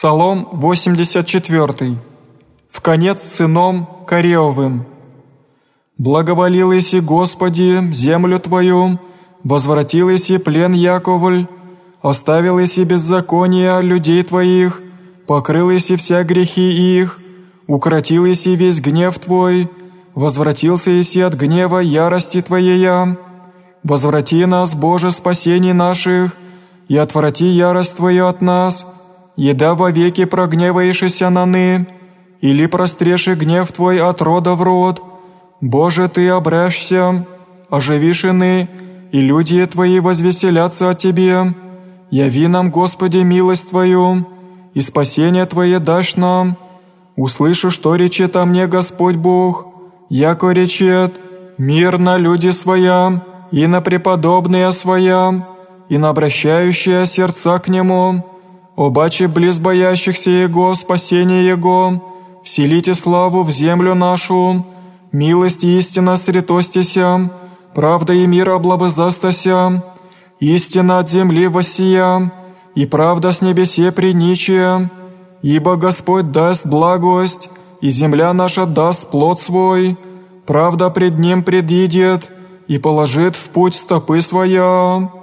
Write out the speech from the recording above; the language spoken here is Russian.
Псалом 84. В конец сыном Кореовым. «Благоволил Иси, Господи, землю Твою, возвратил Иси плен Яковль, оставил Иси беззакония людей Твоих, покрыл Иси вся грехи их, укротил Иси весь гнев Твой, возвратился Иси от гнева ярости Твоея. Возврати нас, Боже, спасений наших, и отврати ярость Твою от нас, еда вовеки прогневаешься на ны, или простреши гнев Твой от рода в род. Боже, Ты обряшься, оживишь ины, и люди Твои возвеселятся от Тебе. Яви нам, Господи, милость Твою, и спасение Твое дашь нам. Услышу, что речет о мне Господь Бог, яко речет, мир на люди своя, и на преподобные своя, и на обращающие сердца к Нему, обаче близ боящихся Его, спасение Его, вселите славу в землю нашу, милость и истина сретостися, правда и мир облабызастася, истина от земли воссия, и правда с небесе приничия, ибо Господь даст благость, и земля наша даст плод свой, правда пред Ним предидет, и положит в путь стопы своя».